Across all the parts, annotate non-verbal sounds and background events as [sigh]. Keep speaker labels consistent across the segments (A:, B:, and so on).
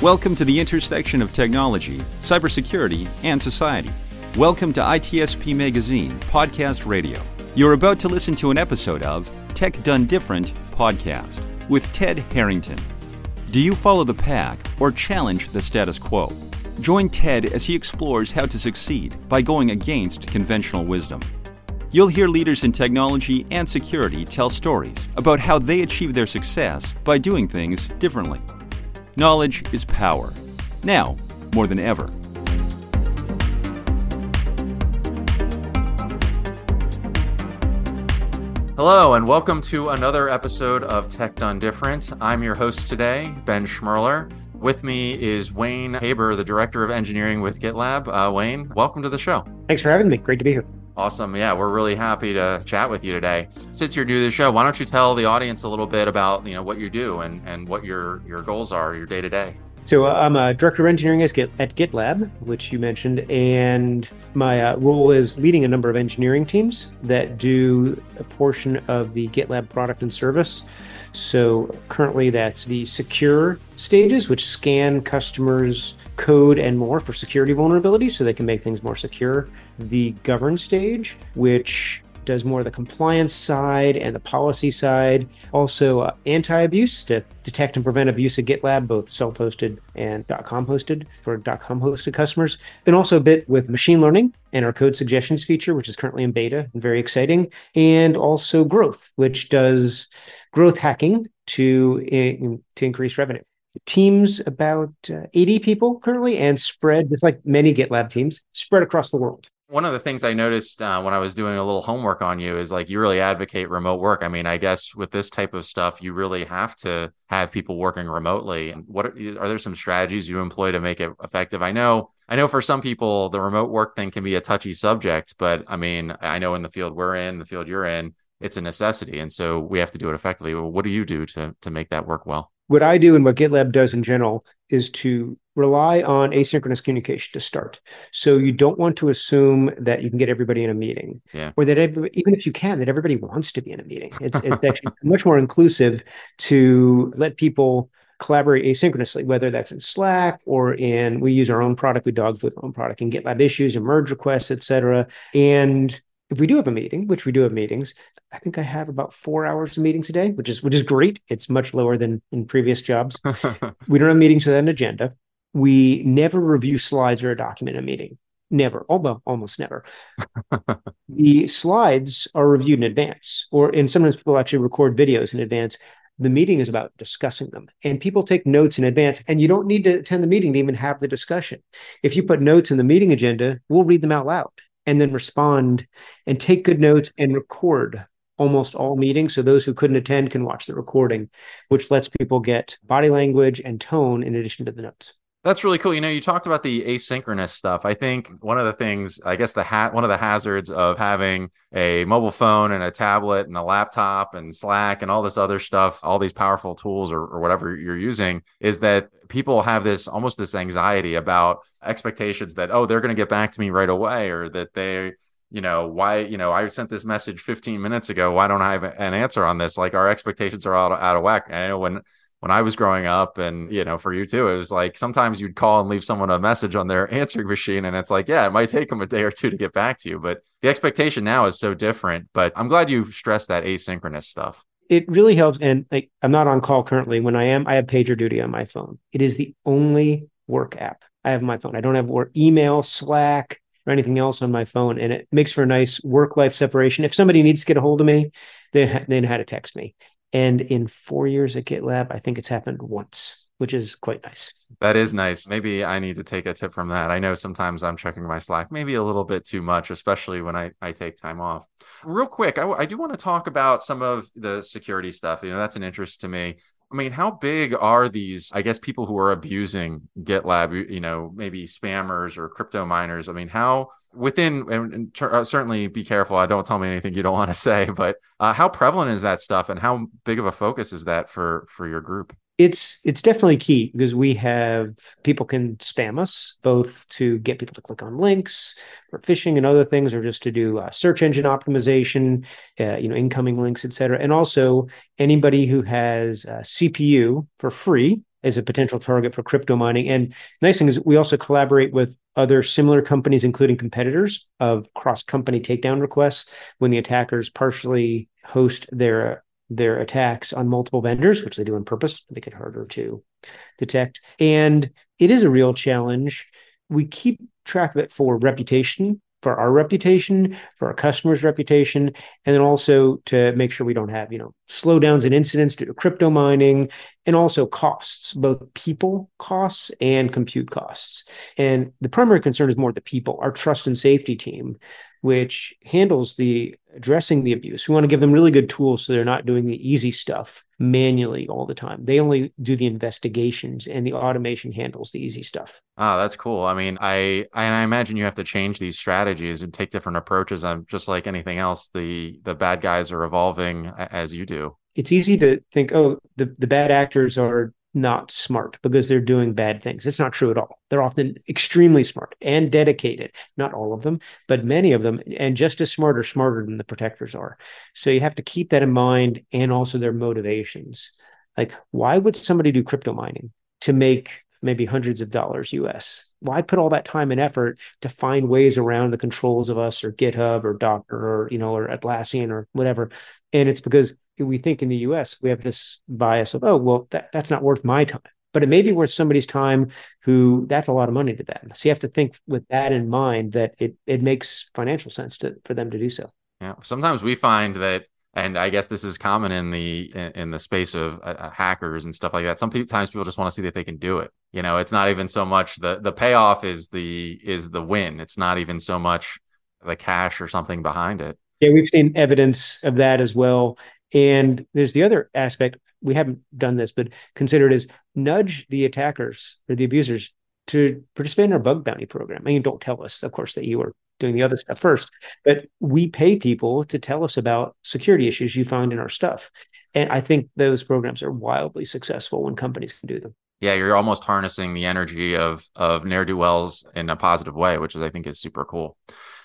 A: Welcome to the intersection of technology, cybersecurity, and society. Welcome to ITSP Magazine Podcast Radio. You're about to listen to an episode of Tech Done Different podcast with Ted Harrington. Do you follow the pack or challenge the status quo? Join Ted as he explores how to succeed by going against conventional wisdom. You'll hear leaders in technology and security tell stories about how they achieve their success by doing things differently. Knowledge is power. Now, more than ever.
B: Hello, and welcome to another episode of Tech Done Different. I'm your host today, Ben Schmerler. With me is Wayne Haber, the Director of Engineering with GitLab. Uh, Wayne, welcome to the show.
C: Thanks for having me. Great to be here.
B: Awesome. Yeah, we're really happy to chat with you today. Since you're new to the show, why don't you tell the audience a little bit about you know what you do and, and what your your goals are, your day to day.
C: So uh, I'm a director of engineering at, GitLab, which you mentioned, and my uh, role is leading a number of engineering teams that do a portion of the GitLab product and service. So currently, that's the secure stages, which scan customers' code and more for security vulnerabilities so they can make things more secure. The govern stage, which does more of the compliance side and the policy side. Also, uh, anti abuse to detect and prevent abuse at GitLab, both self hosted and .com hosted for .com hosted customers. And also a bit with machine learning and our code suggestions feature, which is currently in beta and very exciting. And also growth, which does growth hacking to, in, to increase revenue teams about uh, 80 people currently and spread just like many gitlab teams spread across the world
B: one of the things I noticed uh, when I was doing a little homework on you is like you really advocate remote work. I mean, I guess with this type of stuff, you really have to have people working remotely. And what are, are there some strategies you employ to make it effective? I know, I know for some people the remote work thing can be a touchy subject, but I mean, I know in the field we're in, the field you're in, it's a necessity, and so we have to do it effectively. Well, what do you do to to make that work well?
C: What I do and what GitLab does in general is to rely on asynchronous communication to start. So you don't want to assume that you can get everybody in a meeting,
B: yeah.
C: or that every, even if you can, that everybody wants to be in a meeting. It's it's [laughs] actually much more inclusive to let people collaborate asynchronously, whether that's in Slack or in we use our own product, we dog with our own product in GitLab issues and merge requests, et cetera. And if we do have a meeting, which we do have meetings, I think I have about four hours of meetings a day, which is which is great. It's much lower than in previous jobs. [laughs] we don't have meetings without an agenda. We never review slides or a document in a meeting. Never, although almost never. [laughs] the slides are reviewed in advance, or and sometimes people actually record videos in advance. The meeting is about discussing them, and people take notes in advance. And you don't need to attend the meeting to even have the discussion. If you put notes in the meeting agenda, we'll read them out loud and then respond and take good notes and record almost all meetings. So those who couldn't attend can watch the recording, which lets people get body language and tone in addition to the notes.
B: That's really cool. You know, you talked about the asynchronous stuff. I think mm-hmm. one of the things, I guess the hat, one of the hazards of having a mobile phone and a tablet and a laptop and Slack and all this other stuff, all these powerful tools or, or whatever you're using, is that people have this almost this anxiety about expectations that oh they're going to get back to me right away or that they you know why you know i sent this message 15 minutes ago why don't i have an answer on this like our expectations are out, out of whack and i know when when i was growing up and you know for you too it was like sometimes you'd call and leave someone a message on their [laughs] answering machine and it's like yeah it might take them a day or two to get back to you but the expectation now is so different but i'm glad you stressed that asynchronous stuff
C: it really helps and like i'm not on call currently when i am i have pager duty on my phone it is the only work app i have my phone i don't have work email slack or anything else on my phone. And it makes for a nice work life separation. If somebody needs to get a hold of me, they, they know how to text me. And in four years at GitLab, I think it's happened once, which is quite nice.
B: That is nice. Maybe I need to take a tip from that. I know sometimes I'm checking my Slack, maybe a little bit too much, especially when I, I take time off. Real quick, I, I do want to talk about some of the security stuff. You know, that's an interest to me I mean, how big are these, I guess, people who are abusing GitLab, you know, maybe spammers or crypto miners? I mean, how within, and, and uh, certainly be careful. I don't tell me anything you don't want to [laughs] say, but uh, how prevalent is that stuff and how big of a focus is that for, for your group?
C: it's it's definitely key because we have people can spam us both to get people to click on links for phishing and other things or just to do uh, search engine optimization uh, you know incoming links etc and also anybody who has uh, cpu for free is a potential target for crypto mining and nice thing is we also collaborate with other similar companies including competitors of cross company takedown requests when the attackers partially host their their attacks on multiple vendors, which they do on purpose to make it harder to detect. And it is a real challenge. We keep track of it for reputation, for our reputation, for our customers' reputation, and then also to make sure we don't have, you know, slowdowns and incidents due to crypto mining, and also costs, both people costs and compute costs. And the primary concern is more the people, our trust and safety team which handles the addressing the abuse. We want to give them really good tools so they're not doing the easy stuff manually all the time. They only do the investigations and the automation handles the easy stuff.
B: Oh, that's cool. I mean, I and I imagine you have to change these strategies and take different approaches. I'm just like anything else, the the bad guys are evolving as you do.
C: It's easy to think, oh, the, the bad actors are not smart because they're doing bad things. It's not true at all. They're often extremely smart and dedicated. Not all of them, but many of them, and just as smart or smarter than the protectors are. So you have to keep that in mind and also their motivations. Like, why would somebody do crypto mining to make maybe hundreds of dollars US? Why put all that time and effort to find ways around the controls of us or GitHub or Docker or, you know, or Atlassian or whatever? And it's because we think in the US, we have this bias of, oh, well, that, that's not worth my time. But it may be worth somebody's time who that's a lot of money to them. So you have to think with that in mind that it it makes financial sense to for them to do so.
B: Yeah. Sometimes we find that and I guess this is common in the in the space of uh, uh hackers and stuff like that. Sometimes people just want to see that they can do it. You know, it's not even so much the the payoff is the is the win. It's not even so much the cash or something behind it.
C: Yeah, we've seen evidence of that as well. And there's the other aspect. We haven't done this, but consider it as nudge the attackers or the abusers to participate in our bug bounty program. I mean, don't tell us, of course, that you are doing the other stuff first, but we pay people to tell us about security issues you find in our stuff. And I think those programs are wildly successful when companies can do them.
B: Yeah, you're almost harnessing the energy of of ne'er do wells in a positive way, which is I think is super cool.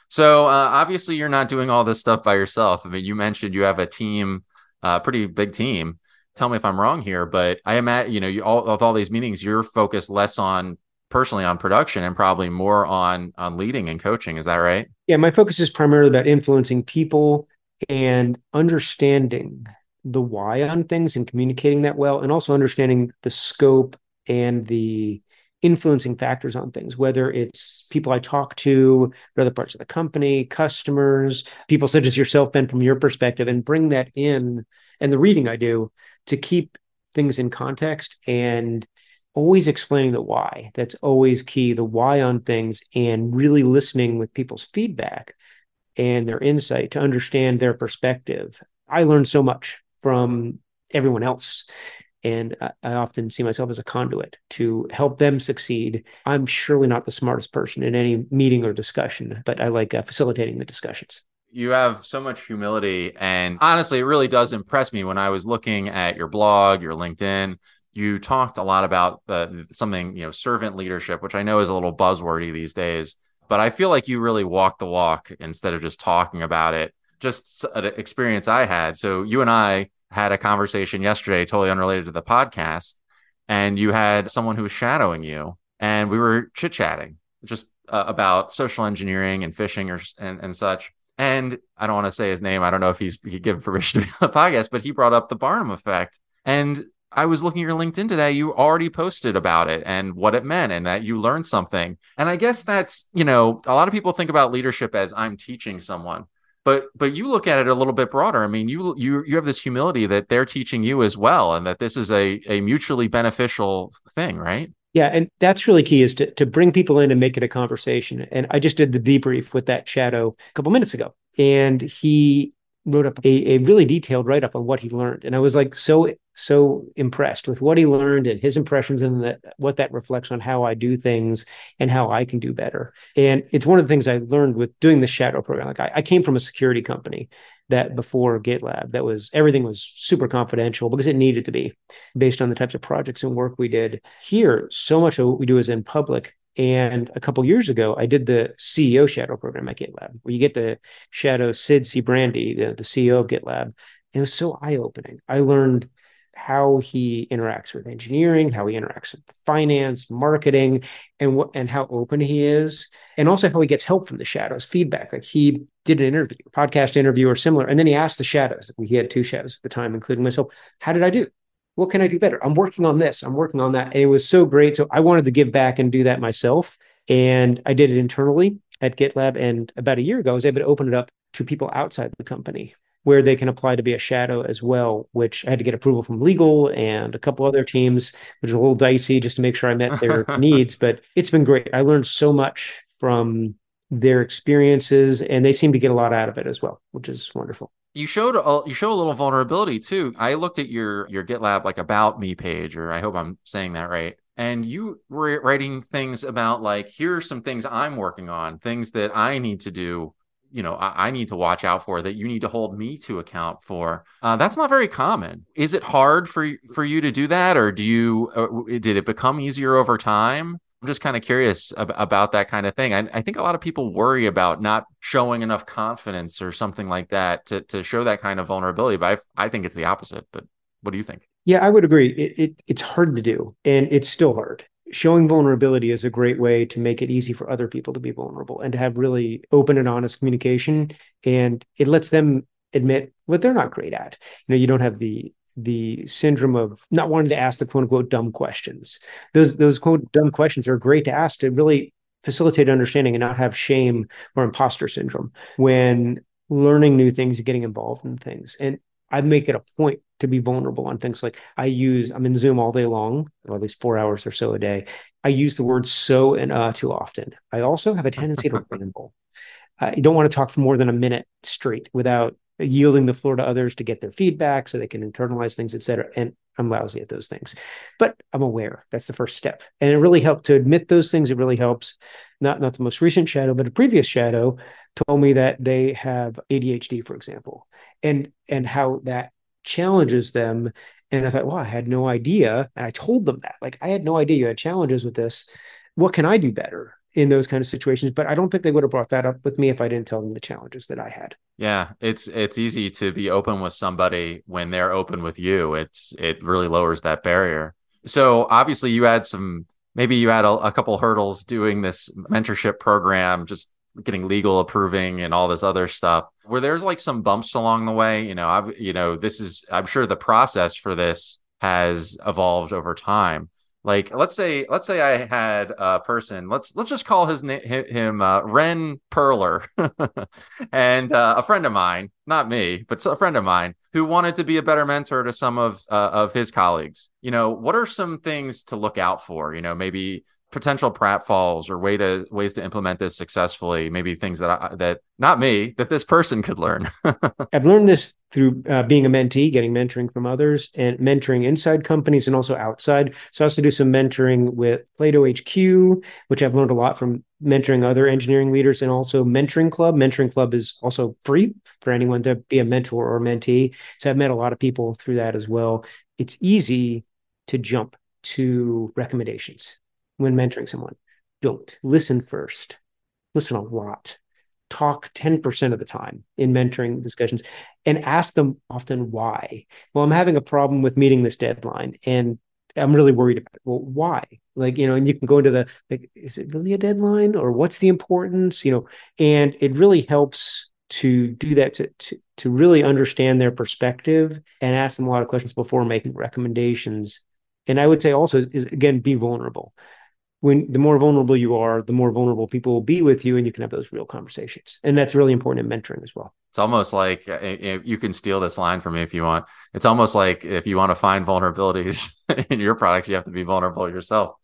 B: So uh, obviously, you're not doing all this stuff by yourself. I mean, you mentioned you have a team a pretty big team. Tell me if I'm wrong here, but I imagine you know you all of all these meetings, you're focused less on personally on production and probably more on on leading and coaching. Is that right?
C: Yeah, my focus is primarily about influencing people and understanding the why on things and communicating that well, and also understanding the scope and the influencing factors on things, whether it's people I talk to, other parts of the company, customers, people such as yourself, Ben, from your perspective, and bring that in and the reading I do to keep things in context and always explaining the why. That's always key, the why on things, and really listening with people's feedback and their insight to understand their perspective. I learned so much from everyone else and I, I often see myself as a conduit to help them succeed. I'm surely not the smartest person in any meeting or discussion, but I like uh, facilitating the discussions.
B: You have so much humility and honestly it really does impress me when i was looking at your blog your linkedin. You talked a lot about the, something you know servant leadership which i know is a little buzzwordy these days but i feel like you really walk the walk instead of just talking about it just an experience i had. So you and i had a conversation yesterday, totally unrelated to the podcast, and you had someone who was shadowing you, and we were chit chatting just uh, about social engineering and phishing or and, and such. And I don't want to say his name. I don't know if he's he give permission [laughs] to be on the podcast, but he brought up the Barnum effect. And I was looking at your LinkedIn today. You already posted about it and what it meant, and that you learned something. And I guess that's you know a lot of people think about leadership as I'm teaching someone, but but you look at it a little bit broader. I mean you you you have this humility that they're teaching you as well and that this is a a mutually beneficial thing right?
C: Yeah and that's really key is to, to bring people in and make it a conversation. And i just did the debrief with that shadow a couple minutes ago. And he wrote up a, a really detailed write-up on what he learned. And i was like so so impressed with what he learned and his impressions and what that reflects on how I do things and how I can do better. And it's one of the things I learned with doing the shadow program. Like I, I came from a security company that before GitLab, that was everything was super confidential because it needed to be based on the types of projects and work we did. Here, so much of what we do is in public. And a couple years ago, I did the CEO shadow program at GitLab, where you get to shadow Sid Sijbrandij, the, the CEO of GitLab. It was so eye opening. I learned how he interacts with engineering, how he interacts with finance, marketing, and what and how open he is, and also how he gets help from the shadows, feedback. Like he did an interview, podcast interview or similar, and then he asked the shadows. He had two shadows at the time, including myself. How did I do? What can I do better? I'm working on this. I'm working on that, and it was so great. So I wanted to give back and do that myself, and I did it internally at GitLab. And about a year ago, I was able to open it up to people outside the company where they can apply to be a shadow as well, which I had to get approval from legal and a couple other teams, which is a little dicey just to make sure I met their [laughs] needs. But it's been great. I learned so much from their experiences, and they seem to get a lot out of it as well, which is wonderful.
B: You showed a, you show a little vulnerability too. I looked at your your GitLab like about me page, or I hope I'm saying that right and you were writing things about like here are some things i'm working on things that i need to do you know I, I, need to watch out for that you need to hold me to account for. Uh, that's not very common. Is it hard for for you to do that or do you uh, did it become easier over time? I'm just kind of curious ab- about that kind of thing. I, I think a lot of people worry about not showing enough confidence or something like that to, to show that kind of vulnerability but I, I think it's the opposite but what do you think?
C: Yeah i would agree. It, it it's hard to do and it's still hard showing vulnerability is a great way to make it easy for other people to be vulnerable and to have really open and honest communication. And it lets them admit what they're not great at. You know you don't have the the syndrome of not wanting to ask the quote unquote dumb questions. Those those quote dumb questions are great to ask to really facilitate understanding and not have shame or imposter syndrome when learning new things and getting involved in things. And I make it a point to be vulnerable on things like I use, I'm in Zoom all day long, or at least four hours or so a day. I use the word so and uh too often. I also have a tendency to [laughs] ramble. You don't want to talk for more than a minute straight without yielding the floor to others to get their feedback so they can internalize things, et cetera. And I'm lousy at those things, but I'm aware. That's the first step. And it really helped to admit those things. It really helps. Not, not the most recent shadow, but a previous shadow told me that they have ADHD, for example, and, and how that challenges them. And I thought, well, I had no idea. And I told them that, like, I had no idea you had challenges with this. What can I do better? In those kind of situations but i don't think they would have brought that up with me if i didn't tell them the challenges that i had.
B: Yeah it's it's easy to be open with somebody when they're open with you. It's it really lowers that barrier. So obviously you had some maybe you had a, a couple hurdles doing this mentorship program just getting legal approving and all this other stuff. Where there's like some bumps along the way? You know i've you know this is i'm sure the process for this has evolved over time like let's say let's say i had a person let's let's just call his name him uh, ren perler. [laughs] And uh, a friend of mine not me but a friend of mine who wanted to be a better mentor to some of uh, of his colleagues. You know what are some things to look out for? You know maybe potential pratfalls or way to ways to implement this successfully maybe things that I, that not me that this person could learn. [laughs]
C: I've learned this through uh, being a mentee getting mentoring from others and mentoring inside companies and also outside. So i also do some mentoring with plato hq which i've learned a lot from mentoring other engineering leaders and also mentoring club. Mentoring club is also free for anyone to be a mentor or mentee. So i've met a lot of people through that as well. It's easy to jump to recommendations when mentoring someone. Don't listen first. Listen a lot. Talk 10% of the time in mentoring discussions and ask them often why. Well, I'm having a problem with meeting this deadline and I'm really worried about it. Well, why? Like, you know, and you can go into the like, is it really a deadline or what's the importance? You know, and it really helps to do that to, to to really understand their perspective and ask them a lot of questions before making recommendations. And I would say also is, is again be vulnerable when the more vulnerable you are, the more vulnerable people will be with you, and you can have those real conversations. And that's really important in mentoring as well.
B: It's almost like uh, you can steal this line from me if you want. It's almost like if you want to find vulnerabilities [laughs] in your products, you have to be vulnerable yourself.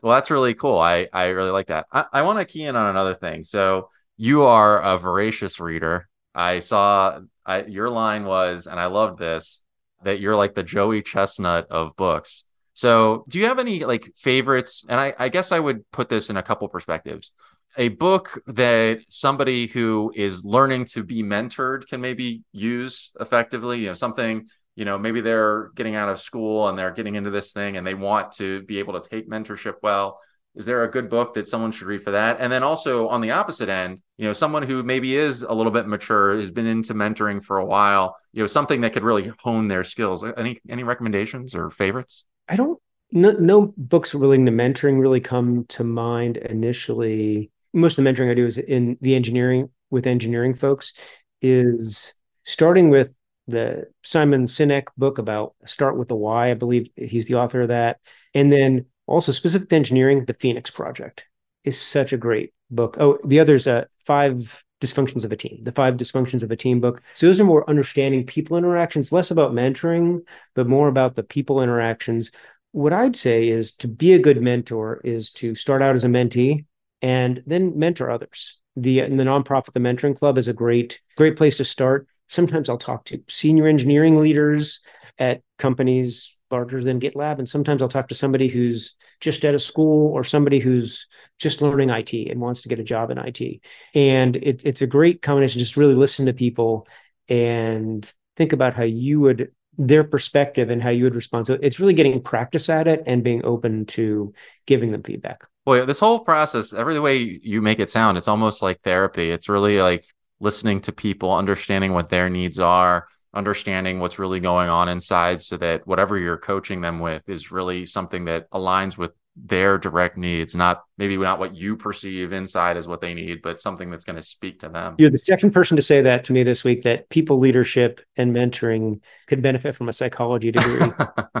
B: Well, that's really cool. I I really like that. I, I want to key in on another thing. So you are a voracious reader. I saw I, your line was, and I loved this. that you're like the Joey Chestnut of books. So, do you have any like favorites? And I, I guess I would put this in a couple perspectives. A book that somebody who is learning to be mentored can maybe use effectively, you know, something, you know, maybe they're getting out of school and they're getting into this thing and they want to be able to take mentorship well. Is there a good book that someone should read for that? And then also on the opposite end, you know, someone who maybe is a little bit mature, has been into mentoring for a while, you know, something that could really hone their skills. Any any recommendations or favorites?
C: I don't no, no books relating to mentoring really come to mind initially. Most of the mentoring I do is in the engineering with engineering folks is starting with the Simon Sinek book about start with the why. I believe he's the author of that. And then also specific to engineering, the Phoenix Project is such a great book. Oh, the other's uh, five dysfunctions of a team, the five dysfunctions of a team book. So those are more understanding people interactions, less about mentoring, but more about the people interactions. What I'd say is to be a good mentor is to start out as a mentee and then mentor others. The, the nonprofit, the Mentoring Club, is a great, great place to start. Sometimes I'll talk to senior engineering leaders at companies larger than GitLab. And sometimes I'll talk to somebody who's just out of school or somebody who's just learning IT and wants to get a job in IT. And it, it's a great combination. Just really listen to people and think about how you would their perspective and how you would respond. So it's really getting practice at it and being open to giving them feedback.
B: Boy, this whole process, every way you make it sound, it's almost like therapy. It's really like listening to people, understanding what their needs are, understanding what's really going on inside so that whatever you're coaching them with is really something that aligns with their direct needs, not maybe not what you perceive inside as what they need, but something that's going to speak to them.
C: You're the second person to say that to me this week that people leadership and mentoring could benefit from a psychology degree.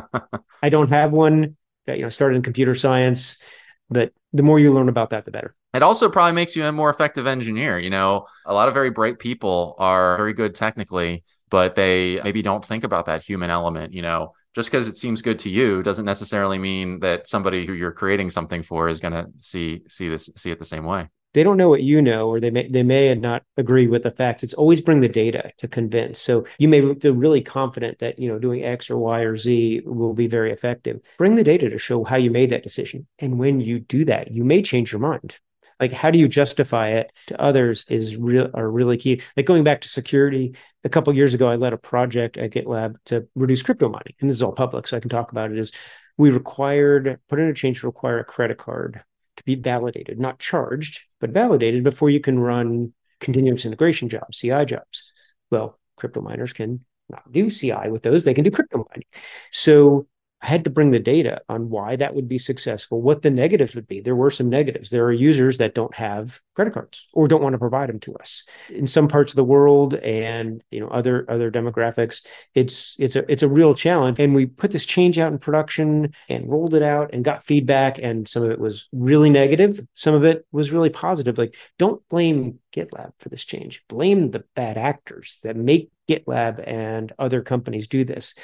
C: [laughs] I don't have one. You know, started in computer science, but the more you learn about that, the better.
B: It also probably makes you a more effective engineer. You know, a lot of very bright people are very good technically, but they maybe don't think about that human element. You know, just because it seems good to you doesn't necessarily mean that somebody who you're creating something for is going to see see this see it the same way.
C: They don't know what you know or they may they may not agree with the facts. It's always bring the data to convince. So you may feel really confident that you know doing x or y or z will be very effective. Bring the data to show how you made that decision. And when you do that you may change your mind like how do you justify it to others is real are really key. Like going back to security a couple years ago i led a project at gitlab to reduce crypto mining and this is all public so i can talk about it is we required put in a change to require a credit card to be validated not charged but validated before you can run continuous integration jobs ci jobs. Well crypto miners can not do ci with those. They can do crypto mining. So I had to bring the data on why that would be successful, what the negatives would be. There were some negatives. There are users that don't have credit cards or don't want to provide them to us. In some parts of the world and you know other other demographics, it's it's a it's a real challenge. And we put this change out in production and rolled it out and got feedback. And some of it was really negative. Some of it was really positive. Like don't blame GitLab for this change. Blame the bad actors that make GitLab and other companies do this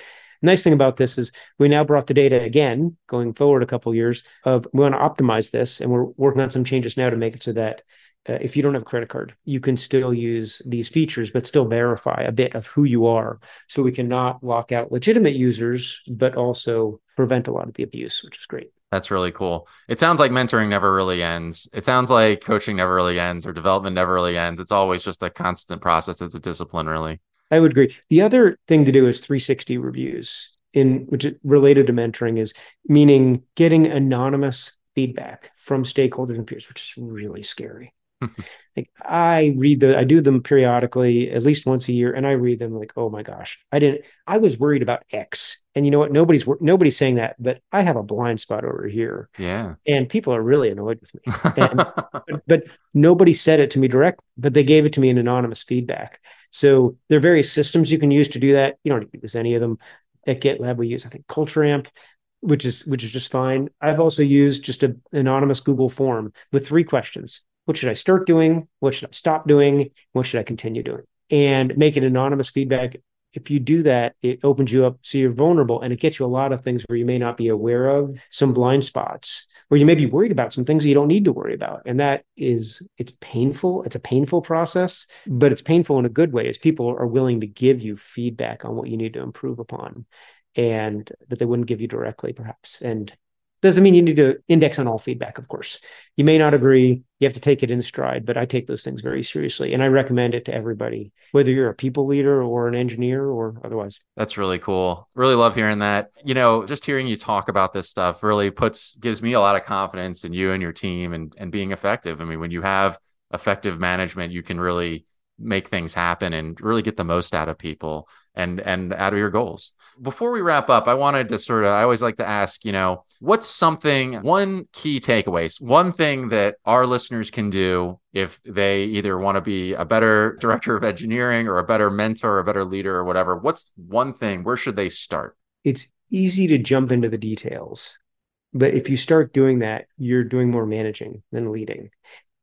C: nice thing about this is we now brought the data again going forward a couple of years of we want to optimize this and we're working on some changes now to make it so that uh, if you don't have a credit card you can still use these features but still verify a bit of who you are so we cannot lock out legitimate users but also prevent a lot of the abuse which is great
B: that's really cool. It sounds like mentoring never really ends. It sounds like coaching never really ends or development never really ends. It's always just a constant process. It's a discipline, really.
C: I would agree. The other thing to do is 360 reviews in which is related to mentoring is meaning getting anonymous feedback from stakeholders and peers, which is really scary. [laughs] like I read the I do them periodically, at least once a year, and I read them like, oh my gosh, I didn't. I was worried about X, and you know what? Nobody's nobody's saying that, but I have a blind spot over here.
B: Yeah,
C: and people are really annoyed with me. [laughs] And, but, but nobody said it to me direct, but they gave it to me in anonymous feedback. So there are various systems you can use to do that. You don't use any of them. At GitLab, we use I think CultureAmp, which is which is just fine. I've also used just an anonymous Google form with three questions: What should I start doing? What should I stop doing? What should I continue doing? And make an anonymous feedback if you do that, it opens you up so you're vulnerable and it gets you a lot of things where you may not be aware of, some blind spots, where you may be worried about some things you don't need to worry about. And that is, it's painful. It's a painful process, but it's painful in a good way as people are willing to give you feedback on what you need to improve upon and that they wouldn't give you directly, perhaps. And doesn't mean you need to index on all feedback, of course. You may not agree. You have to take it in stride, but I take those things very seriously. And I recommend it to everybody, whether you're a people leader or an engineer or otherwise.
B: That's really cool. Really love hearing that. You know, just hearing you talk about this stuff really puts gives me a lot of confidence in you and your team and, and being effective. I mean, when you have effective management, you can really make things happen and really get the most out of people and and out of your goals. Before we wrap up, I wanted to sort of I always like to ask, you know, what's something one key takeaways, one thing that our listeners can do if they either want to be a better director of engineering or a better mentor or a better leader or whatever. What's one thing where should they start?
C: It's easy to jump into the details. But if you start doing that, you're doing more managing than leading.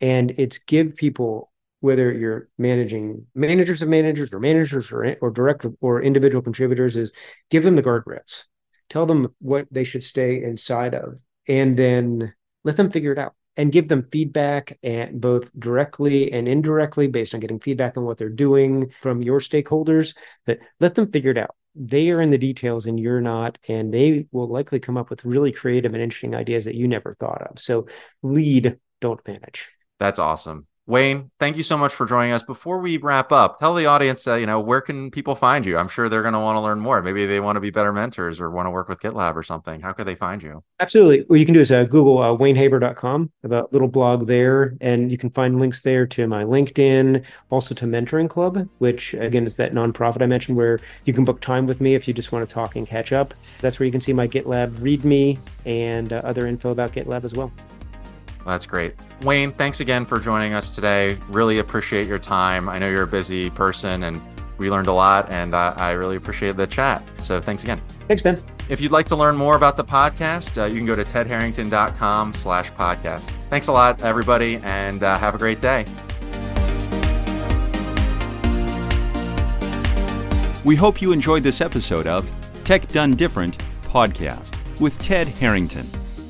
C: And it's give people whether you're managing managers of managers or managers or, or direct or individual contributors is give them the guardrails. Tell them what they should stay inside of and then let them figure it out and give them feedback and both directly and indirectly based on getting feedback on what they're doing from your stakeholders but let them figure it out. They are in the details and you're not and they will likely come up with really creative and interesting ideas that you never thought of. So lead don't manage.
B: That's awesome Wayne, thank you so much for joining us. Before we wrap up, tell the audience, uh, you know, where can people find you? I'm sure they're going to want to learn more. Maybe they want to be better mentors or want to work with GitLab or something. How could they find you?
C: Absolutely. What you can do is uh, Google uh, waynehaber.com, about little blog there, and you can find links there to my LinkedIn, also to Mentoring Club, which again is that nonprofit I mentioned where you can book time with me if you just want to talk and catch up. That's where you can see my GitLab README and uh, other info about GitLab as well.
B: That's great. Wayne, thanks again for joining us today. Really appreciate your time. I know you're a busy person and we learned a lot and I, I really appreciate the chat. So thanks again.
C: Thanks, Ben.
B: If you'd like to learn more about the podcast, uh, you can go to tedharrington.com slash podcast. Thanks a lot, everybody, and uh, have a great day.
A: We hope you enjoyed this episode of Tech Done Different podcast with Ted Harrington.